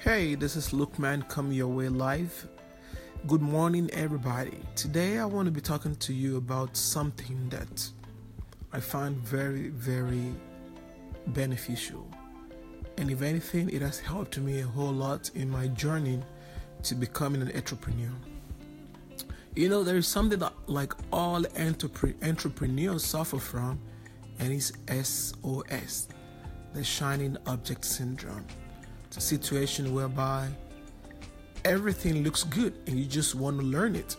Hey, this is Luke Man coming your way live. Good morning, everybody. Today I want to be talking to you about something that I find very, very beneficial. And if anything, it has helped me a whole lot in my journey to becoming an entrepreneur. You know, there is something that like all entrepre- entrepreneurs suffer from, and it's SOS, the shining object syndrome. Situation whereby everything looks good and you just want to learn it.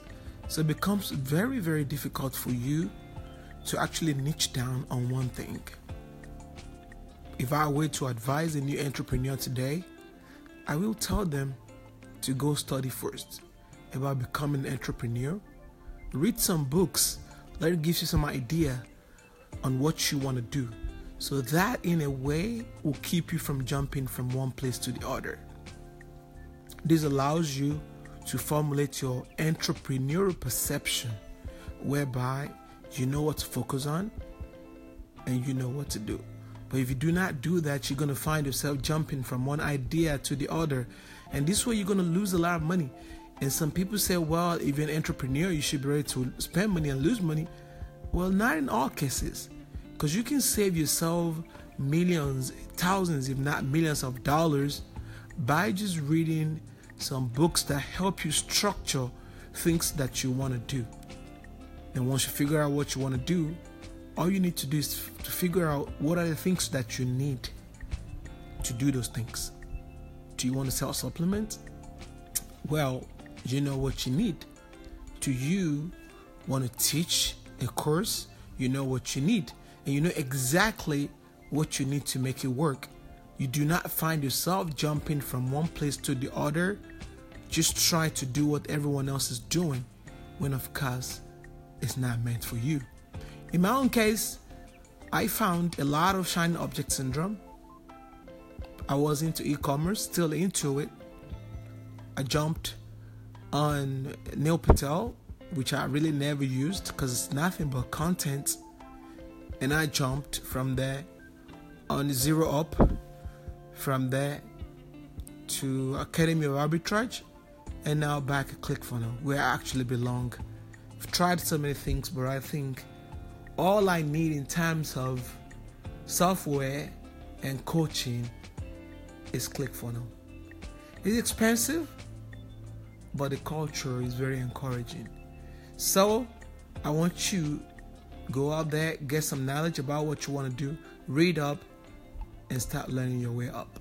So it becomes very, very difficult for you to actually niche down on one thing. If I were to advise a new entrepreneur today, I will tell them to go study first about becoming an entrepreneur. Read some books, let it give you some idea on what you want to do. So that, in a way, will keep you from jumping from one place to the other. This allows you to formulate your entrepreneurial perception, whereby you know what to focus on and you know what to do. But if you do not do that, you're going to find yourself jumping from one idea to the other. And this way, you're going to lose a lot of money. And some people say, well, if you're an entrepreneur, you should be ready to spend money and lose money. Well, not in all cases because you can save yourself millions, thousands, if not millions of dollars by just reading some books that help you structure things that you want to do. And once you figure out what you want to do, all you need to do is to figure out what are the things that you need to do those things. Do you want to sell supplements? Well, you know what you need. Do you want to teach a course? You know what you need and you know exactly what you need to make it work. You do not find yourself jumping from one place to the other, just try to do what everyone else is doing when, of course, it's not meant for you. In my own case, I found a lot of shiny object syndrome. I was into e commerce, still into it. I jumped on Neil Patel, which I really never used because it's nothing but content and I jumped from there on zero up from there to Academy of Arbitrage and now back at ClickFunnels where I actually belong. I've tried so many things, but I think all I need in terms of software and coaching is ClickFunnels. It's expensive, but the culture is very encouraging. So I want you Go out there, get some knowledge about what you want to do, read up, and start learning your way up.